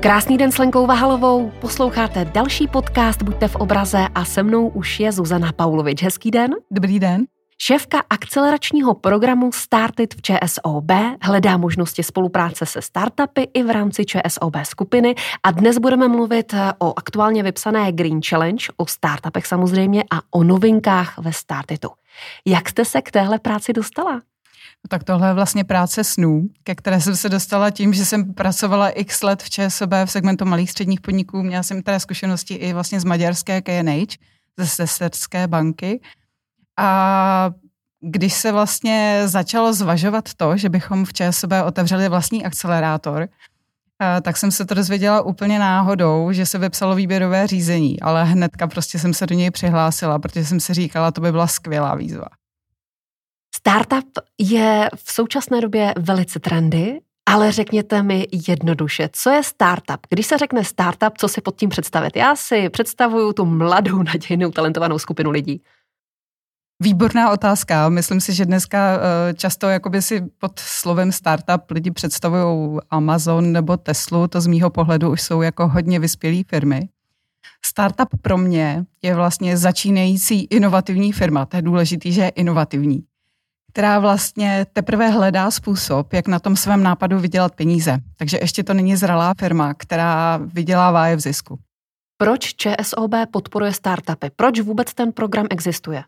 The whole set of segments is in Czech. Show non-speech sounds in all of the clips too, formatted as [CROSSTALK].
Krásný den s Lenkou Vahalovou. Posloucháte další podcast Buďte v obraze a se mnou už je Zuzana Paulovič. Hezký den. Dobrý den. Šéfka akceleračního programu Startit v ČSOB hledá možnosti spolupráce se startupy i v rámci ČSOB skupiny a dnes budeme mluvit o aktuálně vypsané Green Challenge, o startupech samozřejmě a o novinkách ve Startitu. Jak jste se k téhle práci dostala? Tak tohle je vlastně práce snů, ke které jsem se dostala tím, že jsem pracovala x let v ČSOB v segmentu malých středních podniků. Měla jsem teda zkušenosti i vlastně z maďarské KNH, ze sesterské banky. A když se vlastně začalo zvažovat to, že bychom v ČSOB otevřeli vlastní akcelerátor, tak jsem se to dozvěděla úplně náhodou, že se vypsalo výběrové řízení, ale hnedka prostě jsem se do něj přihlásila, protože jsem si říkala, to by byla skvělá výzva. Startup je v současné době velice trendy, ale řekněte mi jednoduše, co je startup? Když se řekne startup, co si pod tím představit? Já si představuju tu mladou, [LAUGHS] nadějnou, talentovanou skupinu lidí. Výborná otázka. Myslím si, že dneska eh, často jakoby si pod slovem startup lidi představují Amazon nebo Teslu. To z mýho pohledu už jsou jako hodně vyspělé firmy. Startup pro mě je vlastně začínající inovativní firma. To je důležité, že je inovativní která vlastně teprve hledá způsob, jak na tom svém nápadu vydělat peníze. Takže ještě to není zralá firma, která vydělává je v zisku. Proč ČSOB podporuje startupy? Proč vůbec ten program existuje?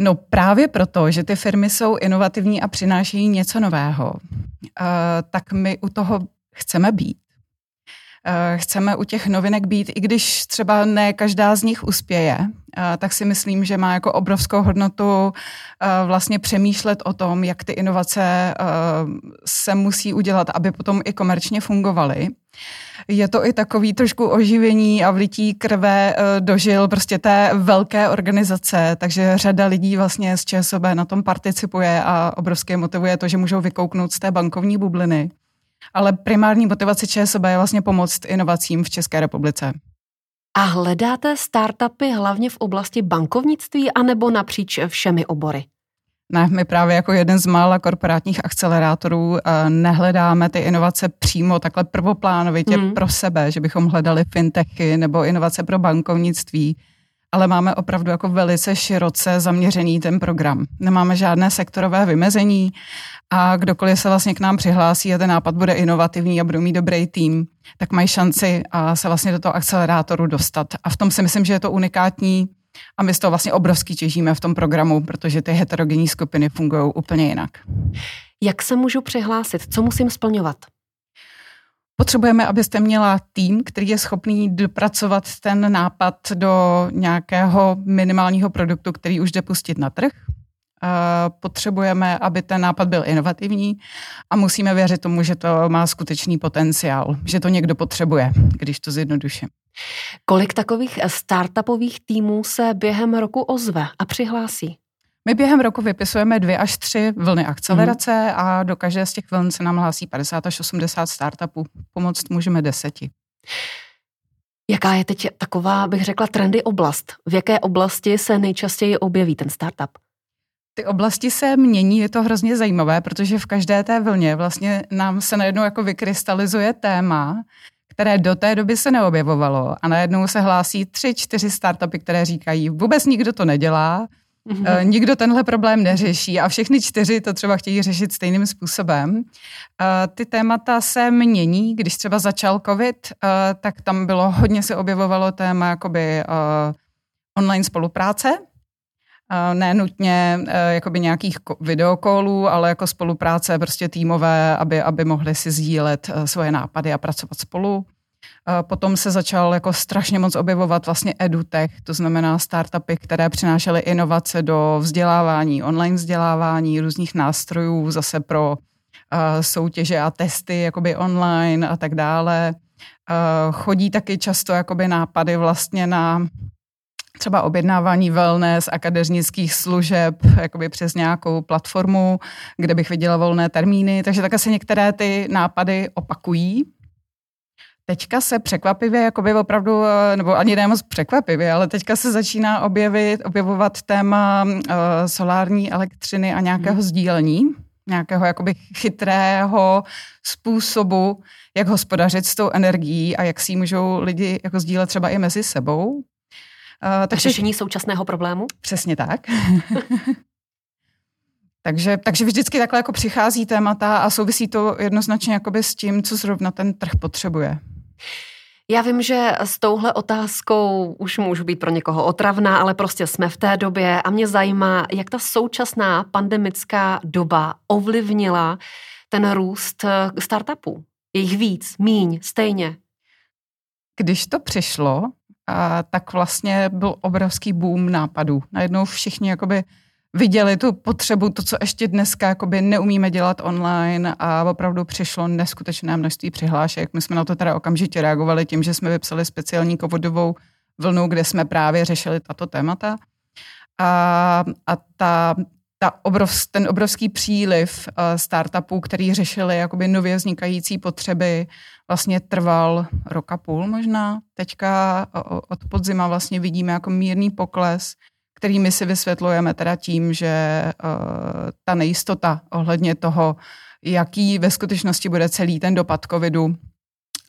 No právě proto, že ty firmy jsou inovativní a přinášejí něco nového, uh, tak my u toho chceme být. Uh, chceme u těch novinek být, i když třeba ne každá z nich uspěje, uh, tak si myslím, že má jako obrovskou hodnotu vlastně přemýšlet o tom, jak ty inovace se musí udělat, aby potom i komerčně fungovaly. Je to i takový trošku oživení a vlití krve dožil prostě té velké organizace, takže řada lidí vlastně z ČSOB na tom participuje a obrovské motivuje to, že můžou vykouknout z té bankovní bubliny. Ale primární motivace ČSOB je vlastně pomoct inovacím v České republice. A hledáte startupy hlavně v oblasti bankovnictví anebo napříč všemi obory? Ne, my právě jako jeden z mála korporátních akcelerátorů eh, nehledáme ty inovace přímo takhle prvoplánovitě hmm. pro sebe, že bychom hledali fintechy nebo inovace pro bankovnictví, ale máme opravdu jako velice široce zaměřený ten program. Nemáme žádné sektorové vymezení a kdokoliv se vlastně k nám přihlásí a ten nápad bude inovativní a budou mít dobrý tým, tak mají šanci se vlastně do toho akcelerátoru dostat. A v tom si myslím, že je to unikátní a my z toho vlastně obrovsky těžíme v tom programu, protože ty heterogenní skupiny fungují úplně jinak. Jak se můžu přihlásit? Co musím splňovat? Potřebujeme, abyste měla tým, který je schopný dopracovat ten nápad do nějakého minimálního produktu, který už jde pustit na trh. Potřebujeme, aby ten nápad byl inovativní a musíme věřit tomu, že to má skutečný potenciál, že to někdo potřebuje, když to zjednoduším. Kolik takových startupových týmů se během roku ozve a přihlásí? My během roku vypisujeme dvě až tři vlny akcelerace mm. a do každé z těch vln se nám hlásí 50 až 80 startupů. Pomoct můžeme deseti. Jaká je teď taková, bych řekla, trendy oblast? V jaké oblasti se nejčastěji objeví ten startup? Ty oblasti se mění, je to hrozně zajímavé, protože v každé té vlně vlastně nám se najednou jako vykrystalizuje téma, které do té doby se neobjevovalo a najednou se hlásí tři, čtyři startupy, které říkají, vůbec nikdo to nedělá, Mm-hmm. Nikdo tenhle problém neřeší a všechny čtyři to třeba chtějí řešit stejným způsobem. Eh, ty témata se mění. Když třeba začal covid, eh, tak tam bylo hodně se objevovalo téma jakoby online spolupráce, ne nutně jakoby nějakých videokolů, ale jako spolupráce prostě týmové, aby, aby mohli si sdílet svoje nápady a pracovat spolu. Potom se začal jako strašně moc objevovat vlastně edutech, to znamená startupy, které přinášely inovace do vzdělávání, online vzdělávání, různých nástrojů zase pro soutěže a testy jakoby online a tak dále. Chodí taky často jakoby nápady vlastně na třeba objednávání wellness, akademických služeb, jakoby přes nějakou platformu, kde bych viděla volné termíny, takže tak asi některé ty nápady opakují. Teďka se překvapivě, jakoby opravdu, eh, nebo ani ne moc překvapivě, ale teďka se začíná objevit, objevovat téma uh, solární elektřiny a nějakého hmm. sdílení nějakého jakoby chytrého způsobu, jak hospodařit s tou energií a jak si ji můžou lidi jako sdílet třeba i mezi sebou. Uh, takže řešení současného problému? Přesně tak. [LAUGHS] takže, takže vždycky takhle jako přichází témata a souvisí to jednoznačně jakoby s tím, co zrovna ten trh potřebuje. Já vím, že s touhle otázkou už můžu být pro někoho otravná, ale prostě jsme v té době a mě zajímá, jak ta současná pandemická doba ovlivnila ten růst eh, startupů. Je jich víc, míň, stejně. Když to přišlo, tak vlastně byl obrovský boom nápadů. Najednou všichni jakoby viděli tu potřebu, to, co ještě dneska jakoby neumíme dělat online a opravdu přišlo neskutečné množství přihlášek. My jsme na to teda okamžitě reagovali tím, že jsme vypsali speciální covidovou vlnu, kde jsme právě řešili tato témata. A, a ta, ta obrov, ten obrovský příliv uh, startupů, který řešili jakoby nově vznikající potřeby, vlastně trval rok a půl možná. Teďka od podzima vlastně vidíme jako mírný pokles který my si vysvětlujeme teda tím, že uh, ta nejistota ohledně toho, jaký ve skutečnosti bude celý ten dopad covidu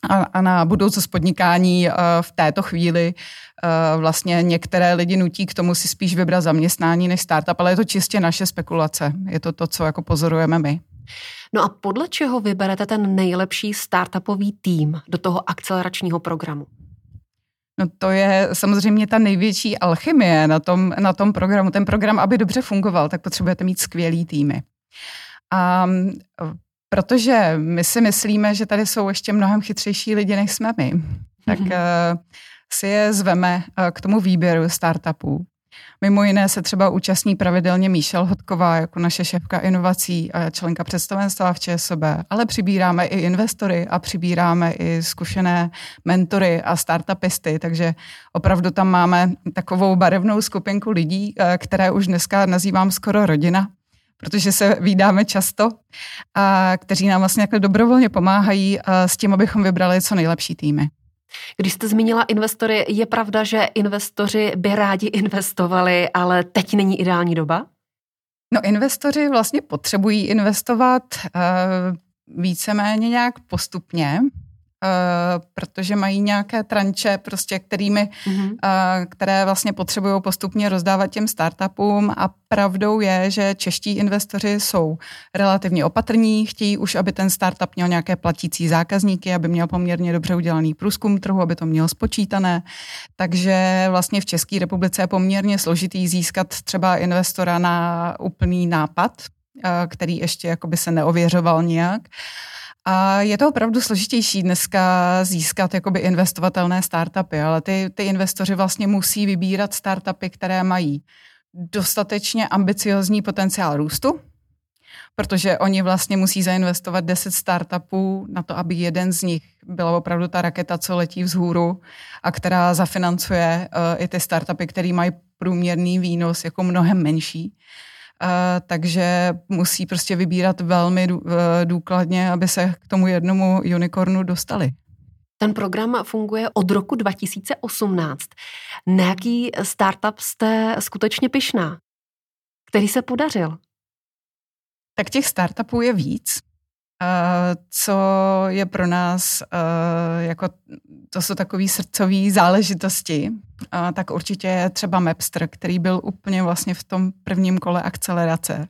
a, a na budoucnost podnikání uh, v této chvíli uh, vlastně některé lidi nutí k tomu si spíš vybrat zaměstnání než startup, ale je to čistě naše spekulace. Je to to, co jako pozorujeme my. No a podle čeho vyberete ten nejlepší startupový tým do toho akceleračního programu? No to je samozřejmě ta největší alchymie na tom, na tom programu. Ten program, aby dobře fungoval, tak potřebujete mít skvělý týmy. A protože my si myslíme, že tady jsou ještě mnohem chytřejší lidi, než jsme my, tak mm-hmm. si je zveme eh, k tomu výběru startupů. Mimo jiné se třeba účastní pravidelně Míšel Hodková jako naše šéfka inovací a členka představenstva v ČSOB, ale přibíráme i investory a přibíráme i zkušené mentory a startupisty, takže opravdu tam máme takovou barevnou skupinku lidí, eh, které už dneska nazývám skoro rodina, protože se vydáme často a kteří nám vlastně dobrovolně pomáhají eh, s tím, abychom vybrali co nejlepší týmy. Když jste zmínila investory, je pravda, že investoři by rádi investovali, ale teď není ideální doba? No investoři vlastně potřebují investovat uh, víceméně nějak postupně. Eh, protože mají nějaké tranče, prostě, kterými, mm-hmm. uh, které vlastně potřebují postupně rozdávat těm startupům a pravdou je, že čeští investoři jsou relativně opatrní, chtějí už, aby ten startup měl nějaké platící zákazníky, aby měl poměrně dobře udělaný průzkum trhu, aby to měl spočítané, takže vlastně v České republice je poměrně složitý získat třeba investora na úplný nápad, uh, který ještě jakoby se neověřoval nijak. A je to opravdu složitější dneska získat jakoby investovatelné startupy, ale ty, ty investoři vlastně musí vybírat startupy, které mají dostatečně ambiciozní potenciál růstu, protože oni vlastně musí zainvestovat 10 startupů na to, aby jeden z nich byla opravdu ta raketa, co letí vzhůru a která zafinancuje uh, i ty startupy, které mají průměrný výnos jako mnohem menší takže musí prostě vybírat velmi eh, důkladně, aby se k tomu jednomu unicornu dostali. Ten program funguje od roku 2018. Na jaký startup jste skutečně pyšná? Který se podařil? Tak těch startupů je víc. Co je pro nás jako, to jsou takové srdcové záležitosti, tak určitě je třeba Mapster, který byl úplně vlastně v tom prvním kole akcelerace,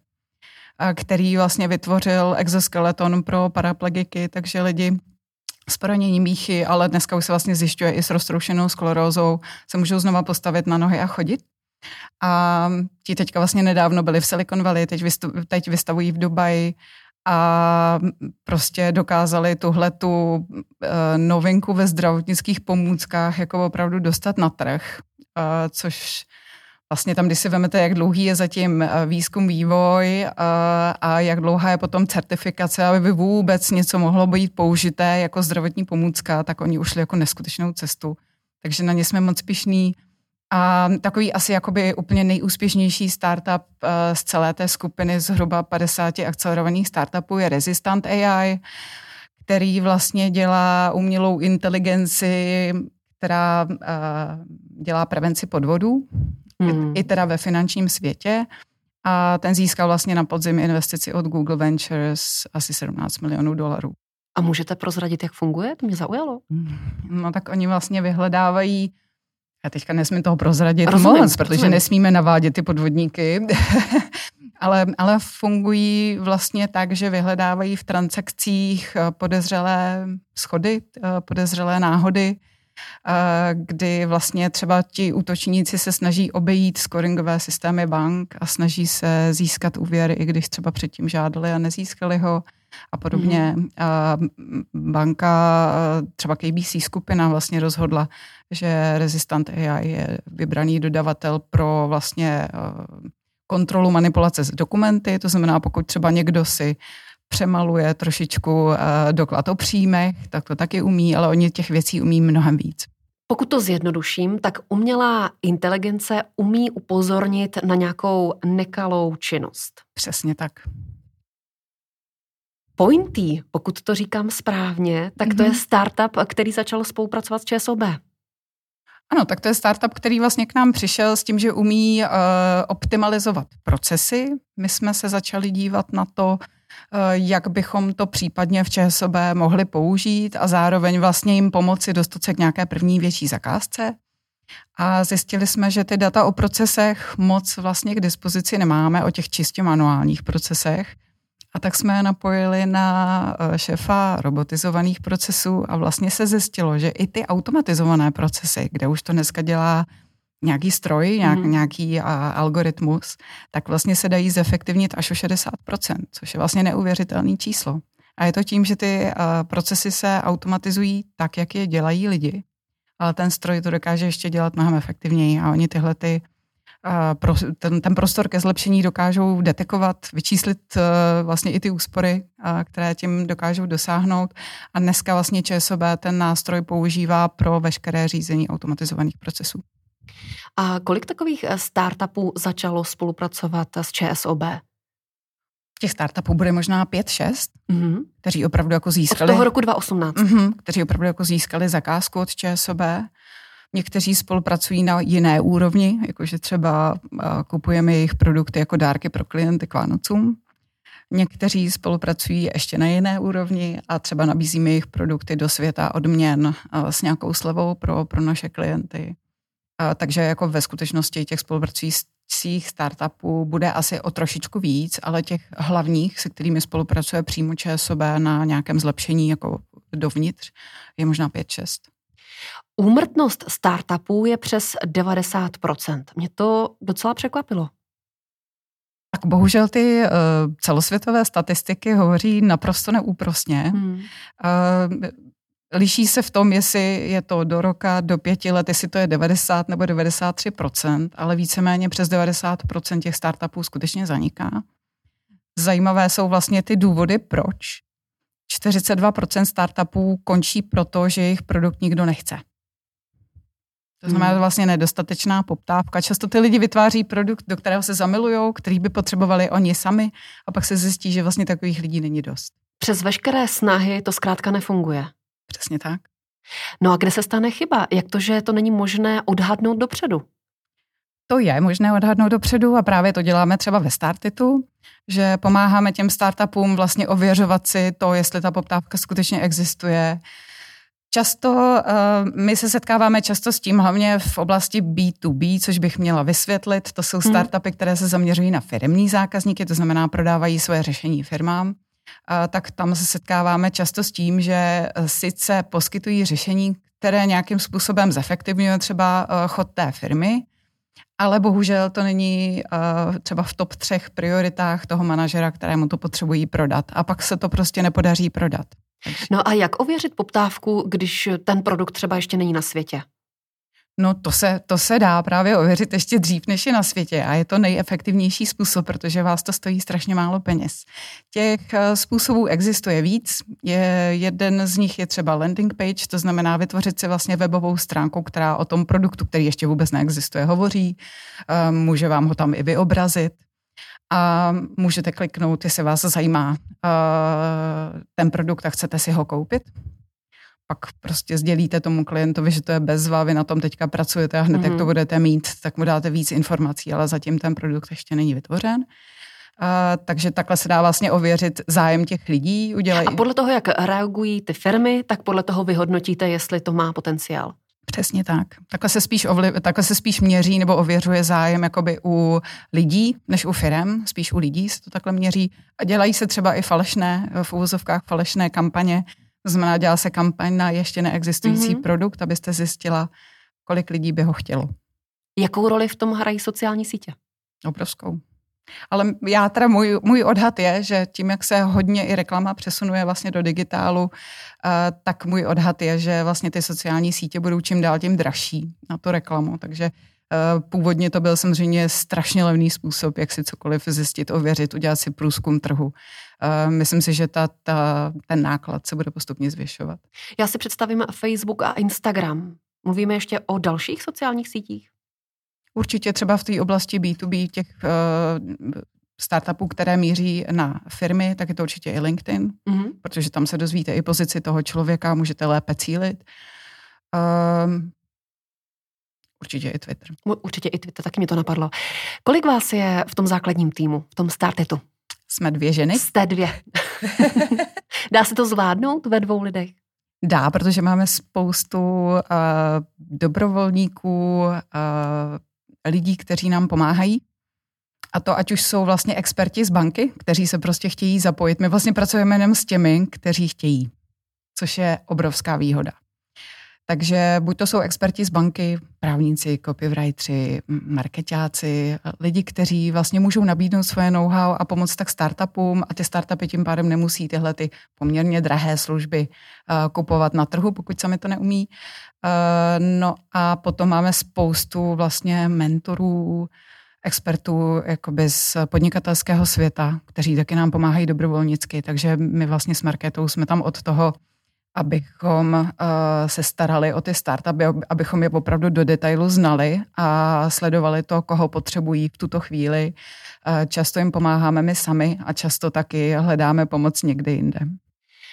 který vlastně vytvořil exoskeleton pro paraplegiky, takže lidi s poraněním míchy, ale dneska už se vlastně zjišťuje i s roztroušenou sklerózou, se můžou znova postavit na nohy a chodit. A ti teďka vlastně nedávno byli v Silicon Valley, teď vystavují v Dubaji a prostě dokázali tuhle tu eh, novinku ve zdravotnických pomůckách jako opravdu dostat na trh, eh, což vlastně tam, když si vezmete, jak dlouhý je zatím eh, výzkum, vývoj a jak dlouhá je potom certifikace, aby by vůbec něco mohlo být použité jako zdravotní pomůcka, tak oni ušli jako neskutečnou cestu. Takže na ně jsme moc pišní. A takový asi jakoby úplně nejúspěšnější startup uh, z celé té skupiny zhruba 50 akcelerovaných startupů je Resistant AI, který vlastně dělá umělou inteligenci, která uh, dělá prevenci podvodů, mm. i, i teda ve finančním světě. a ten získal vlastně na podzim investici od Google Ventures asi 17 milionů dolarů. A můžete prozradit, jak funguje? To mě zaujalo. No tak oni vlastně vyhledávají já teďka nesmím toho prozradit Rozumím, moc, protože rozumím. nesmíme navádět ty podvodníky, [LAUGHS] ale, ale fungují vlastně tak, že vyhledávají v transakcích eh, podezřelé schody, eh, podezřelé náhody, eh, kdy vlastně třeba ti útočníci se snaží obejít scoringové systémy bank a snaží se získat úvěr, i když třeba předtím žádali a nezískali ho a podobně. Mm-hmm. Banka, třeba KBC skupina vlastně rozhodla, že Resistant AI je vybraný dodavatel pro vlastně kontrolu manipulace s dokumenty, to znamená, pokud třeba někdo si přemaluje trošičku doklad o příjmech, tak to taky umí, ale oni těch věcí umí mnohem víc. Pokud to zjednoduším, tak umělá inteligence umí upozornit na nějakou nekalou činnost. Přesně tak. Pointy, pokud to říkám správně, tak to mm-hmm. je startup, který začal spolupracovat s ČSOB. Ano, tak to je startup, který vlastně k nám přišel s tím, že umí uh, optimalizovat procesy. My jsme se začali dívat na to, uh, jak bychom to případně v ČSOB mohli použít a zároveň vlastně jim pomoci dostat se k nějaké první větší zakázce. A zjistili jsme, že ty data o procesech moc vlastně k dispozici nemáme, o těch čistě manuálních procesech. A tak jsme je napojili na eh, šéfa robotizovaných procesů a vlastně se zjistilo, že i ty automatizované procesy, kde už to dneska dělá nějaký stroj, nějak, mm. nějaký a, algoritmus, tak vlastně se dají zefektivnit až o 60%, což je vlastně neuvěřitelné číslo. A je to tím, že ty a, procesy se automatizují tak, jak je dělají lidi, ale ten stroj to dokáže ještě dělat mnohem efektivněji a oni tyhle ty pro, ten, ten prostor ke zlepšení dokážou detekovat, vyčíslit uh, vlastně i ty úspory, uh, které tím dokážou dosáhnout. A dneska vlastně ČSOB ten nástroj používá pro veškeré řízení automatizovaných procesů. A kolik takových eh, startupů začalo spolupracovat s ČSOB? Těch startupů bude možná 5-6, mm-hmm. kteří opravdu jako získali... Od toho roku 2018. Mm-hmm, kteří opravdu jako získali zakázku od ČSOB Někteří spolupracují na jiné úrovni, jakože třeba kupujeme jejich produkty jako dárky pro klienty k Vánocům. Někteří spolupracují ještě na jiné úrovni a třeba nabízíme jejich produkty do světa odměn s nějakou slevou pro, pro naše klienty. Takže jako ve skutečnosti těch spolupracujících startupů bude asi o trošičku víc, ale těch hlavních, se kterými spolupracuje přímo ČSOB na nějakém zlepšení jako dovnitř, je možná 5-6. Úmrtnost startupů je přes 90%. Mě to docela překvapilo. Tak bohužel ty uh, celosvětové statistiky hovoří naprosto neúprostně. Hmm. Uh, liší se v tom, jestli je to do roka, do pěti let, jestli to je 90 nebo 93%, ale víceméně přes 90% těch startupů skutečně zaniká. Zajímavé jsou vlastně ty důvody, proč. 42% startupů končí proto, že jejich produkt nikdo nechce. To znamená hmm. vlastně nedostatečná poptávka. Často ty lidi vytváří produkt, do kterého se zamilují, který by potřebovali oni sami a pak se zjistí, že vlastně takových lidí není dost. Přes veškeré snahy to zkrátka nefunguje. Přesně tak. No a kde se stane chyba? Jak to, že to není možné odhadnout dopředu? To je možné odhadnout dopředu a právě to děláme třeba ve Startitu, že pomáháme těm startupům vlastně ověřovat si to, jestli ta poptávka skutečně existuje, Často uh, my se setkáváme často s tím, hlavně v oblasti B2B, což bych měla vysvětlit. To jsou hmm. startupy, které se zaměřují na firmní zákazníky, to znamená prodávají svoje řešení firmám. Tak tam se setkáváme často s tím, že eh, sice poskytují řešení, které nějakým způsobem zefektivňuje třeba uh, chod té firmy, ale bohužel to není uh, třeba v top třech prioritách toho manažera, kterému to potřebují prodat. A pak se to prostě nepodaří prodat. No a jak ověřit poptávku, když ten produkt třeba ještě není na světě? No to se, to se dá právě ověřit ještě dřív, než je na světě a je to nejefektivnější způsob, protože vás to stojí strašně málo peněz. Těch eh, způsobů existuje víc. Je, jeden z nich je třeba landing page, to znamená vytvořit si vlastně webovou stránku, která o tom produktu, který ještě vůbec neexistuje, hovoří. Eh, může vám ho tam i vyobrazit a můžete kliknout, jestli vás zajímá uh, ten produkt a chcete si ho koupit. Pak prostě sdělíte tomu klientovi, že to je bezva, vy na tom teďka pracujete a hned, mm-hmm. jak to mhm. budete mít, tak mu dáte víc informací, ale zatím ten produkt ještě není vytvořen. Uh, takže takhle se dá vlastně ověřit zájem těch lidí. Udělej... A podle toho, jak reagují ty firmy, tak podle toho vyhodnotíte, jestli to má potenciál. Přesně tak. Takhle se spíš, ovliv, takhle se spíš měří nebo ověřuje zájem jakoby u lidí, než u firm. Spíš u lidí se to takhle měří. A dělají se třeba i falešné, v úvozovkách falešné kampaně. To znamená, dělá se kampaň na ještě neexistující mm-hmm. produkt, abyste zjistila, kolik lidí by ho chtělo. Jakou roli v tom hrají sociální sítě? Obrovskou. Ale já teda můj, můj odhad je, že tím, jak se hodně i reklama přesunuje vlastně do digitálu, eh, tak můj odhad je, že vlastně ty sociální sítě budou čím dál tím dražší na to reklamu. Takže eh, původně to byl samozřejmě strašně levný způsob, jak si cokoliv zjistit, ověřit, udělat si průzkum trhu. Eh, myslím si, že ta, ta, ten náklad se bude postupně zvyšovat. Já si představím Facebook a Instagram. Mluvíme ještě o dalších sociálních sítích? Určitě třeba v té oblasti B2B těch uh, startupů, které míří na firmy, tak je to určitě i LinkedIn, mm-hmm. protože tam se dozvíte i pozici toho člověka, můžete lépe cílit. Um, určitě i Twitter. Určitě i Twitter, taky mi to napadlo. Kolik vás je v tom základním týmu, v tom startetu? Jsme dvě ženy. Jste dvě. [LAUGHS] Dá se to zvládnout ve dvou lidech? Dá, protože máme spoustu uh, dobrovolníků, uh, lidí, kteří nám pomáhají. A to ať už jsou vlastně experti z banky, kteří se prostě chtějí zapojit. My vlastně pracujeme jenom s těmi, kteří chtějí, což je obrovská výhoda. Takže buď to jsou experti z banky, právníci, copywriteri, marketáci, lidi, kteří vlastně můžou nabídnout svoje know-how a pomoct tak startupům a ty startupy tím pádem nemusí tyhle ty poměrně drahé služby uh, kupovat na trhu, pokud sami to neumí. Uh, no a potom máme spoustu vlastně mentorů, expertů jakoby z podnikatelského světa, kteří taky nám pomáhají dobrovolnicky, takže my vlastně s Marketou jsme tam od toho, abychom uh, se starali o ty startupy, abychom je opravdu do detailu znali a sledovali to, koho potřebují v tuto chvíli. Uh, často jim pomáháme my sami a často taky hledáme pomoc někde jinde.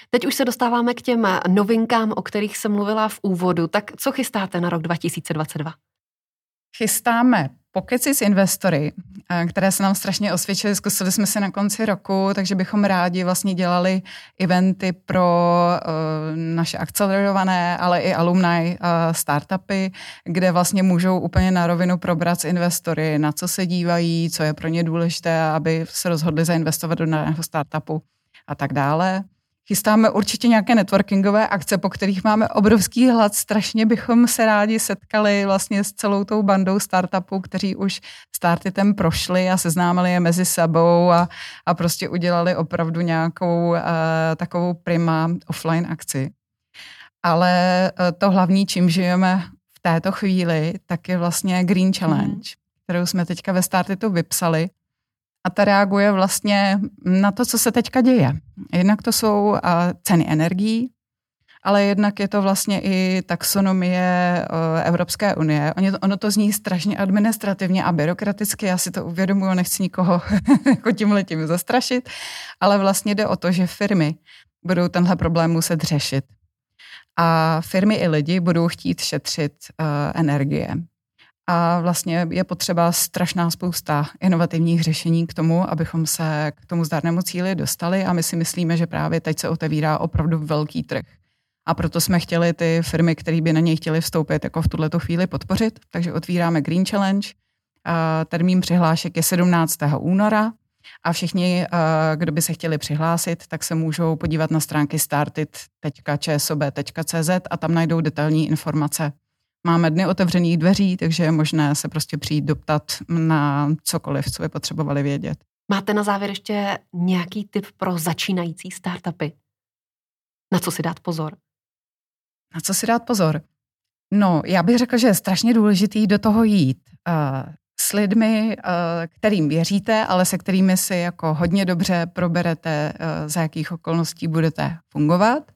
Teď už se dostáváme k těm novinkám, o kterých jsem mluvila v úvodu. Tak co chystáte na rok 2022? Chystáme pokeci s investory, eh, které se nám strašně osvědčily. Zkusili jsme si na konci roku, takže bychom rádi vlastně dělali eventy pro uh, naše akcelerované, ale i alumni uh, startupy, kde vlastně můžou úplně na rovinu probrat s investory, na co se dívají, co je pro ně důležité, aby se rozhodli zainvestovat do našeho startupu a tak dále. Chystáme určitě nějaké networkingové akce, po kterých máme obrovský hlad. Strašně bychom se rádi setkali vlastně s celou tou bandou startupů, kteří už startitem prošli a seznámili je mezi sebou a, a prostě udělali opravdu nějakou uh, takovou prima offline akci. Ale uh, to hlavní, čím žijeme v této chvíli, tak je vlastně Green Challenge, mm. kterou jsme teďka ve Startitu vypsali a ta reaguje vlastně na to, co se teďka děje. Jednak to jsou ceny energií, ale jednak je to vlastně i taxonomie Evropské unie. Ono to zní strašně administrativně a byrokraticky, já si to uvědomuji, nechci nikoho [LAUGHS] jako tím letím zastrašit, ale vlastně jde o to, že firmy budou tenhle problém muset řešit. A firmy i lidi budou chtít šetřit uh, energie. A vlastně je potřeba strašná spousta inovativních řešení k tomu, abychom se k tomu zdárnému cíli dostali a my si myslíme, že právě teď se otevírá opravdu velký trh. A proto jsme chtěli ty firmy, které by na něj chtěli vstoupit, jako v tuto chvíli podpořit. Takže otvíráme Green Challenge. Termín přihlášek je 17. února a všichni, kdo by se chtěli přihlásit, tak se můžou podívat na stránky startit.čsob.cz a tam najdou detailní informace Máme dny otevřených dveří, takže je možné se prostě přijít doptat na cokoliv, co by potřebovali vědět. Máte na závěr ještě nějaký tip pro začínající startupy? Na co si dát pozor? Na co si dát pozor? No, já bych řekla, že je strašně důležitý do toho jít uh, s lidmi, uh, kterým věříte, ale se kterými si jako hodně dobře proberete, uh, za jakých okolností budete fungovat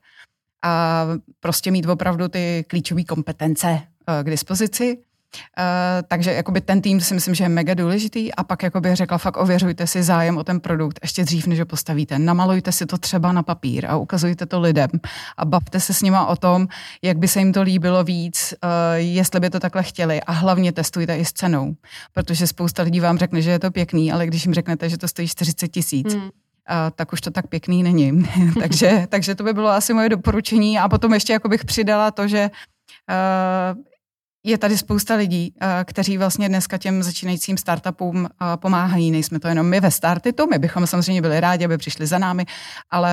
a prostě mít opravdu ty klíčové kompetence Eh, k dispozici. Uh, takže jakoby ten tým si myslím, že je mega důležitý. A pak jakoby řekla fakt ověřujte si zájem o ten produkt ještě dřív, než ho postavíte. Namalujte si to třeba na papír a ukazujte to lidem a bavte se s nima o tom, jak by se jim to líbilo víc, uh, jestli by to takhle chtěli. A hlavně testujte i s cenou, protože spousta lidí vám řekne, že je to pěkný, ale když jim řeknete, že to stojí 40 tisíc, hmm. a tak už to tak pěkný není. [LAUGHS] takže, takže to by bylo asi moje doporučení. A potom ještě jako bych přidala to, že uh, je tady spousta lidí, uh, kteří vlastně dneska těm začínajícím startupům uh, pomáhají. Nejsme to jenom my ve Startitu, my bychom samozřejmě byli rádi, aby přišli za námi, ale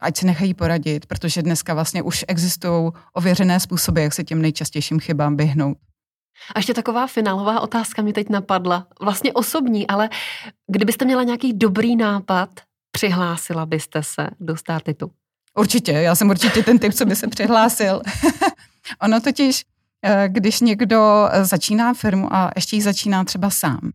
ať si nechají poradit, protože dneska vlastně už existují ověřené způsoby, jak se těm nejčastějším chybám vyhnout. A ještě taková finálová otázka mi teď napadla. Vlastně osobní, ale kdybyste měla nějaký dobrý nápad, Přihlásila byste se do Startitu? Určitě, já jsem určitě ten typ, co by se přihlásil. [LAUGHS] ono totiž, eh, když někdo začíná firmu a ještě ji začíná třeba sám,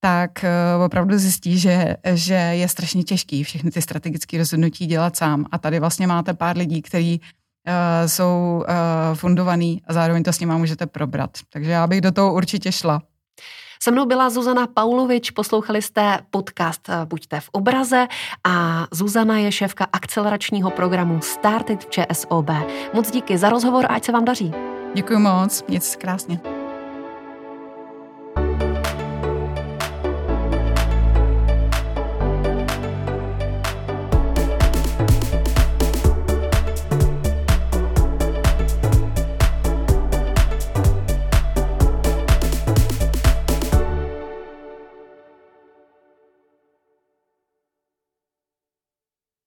tak eh, opravdu zjistí, že, že je strašně těžký všechny ty strategické rozhodnutí dělat sám. A tady vlastně máte pár lidí, kteří uh, jsou uh, fundovaný a zároveň to s nimi můžete probrat. Takže já bych do toho určitě šla. Se mnou byla Zuzana Paulovič, poslouchali jste podcast eh, Buďte v obraze a Zuzana je šéfka akceleračního programu Started v ČSOB. Moc díky za rozhovor a ať se vám daří. Děkuji moc, mějte se krásně.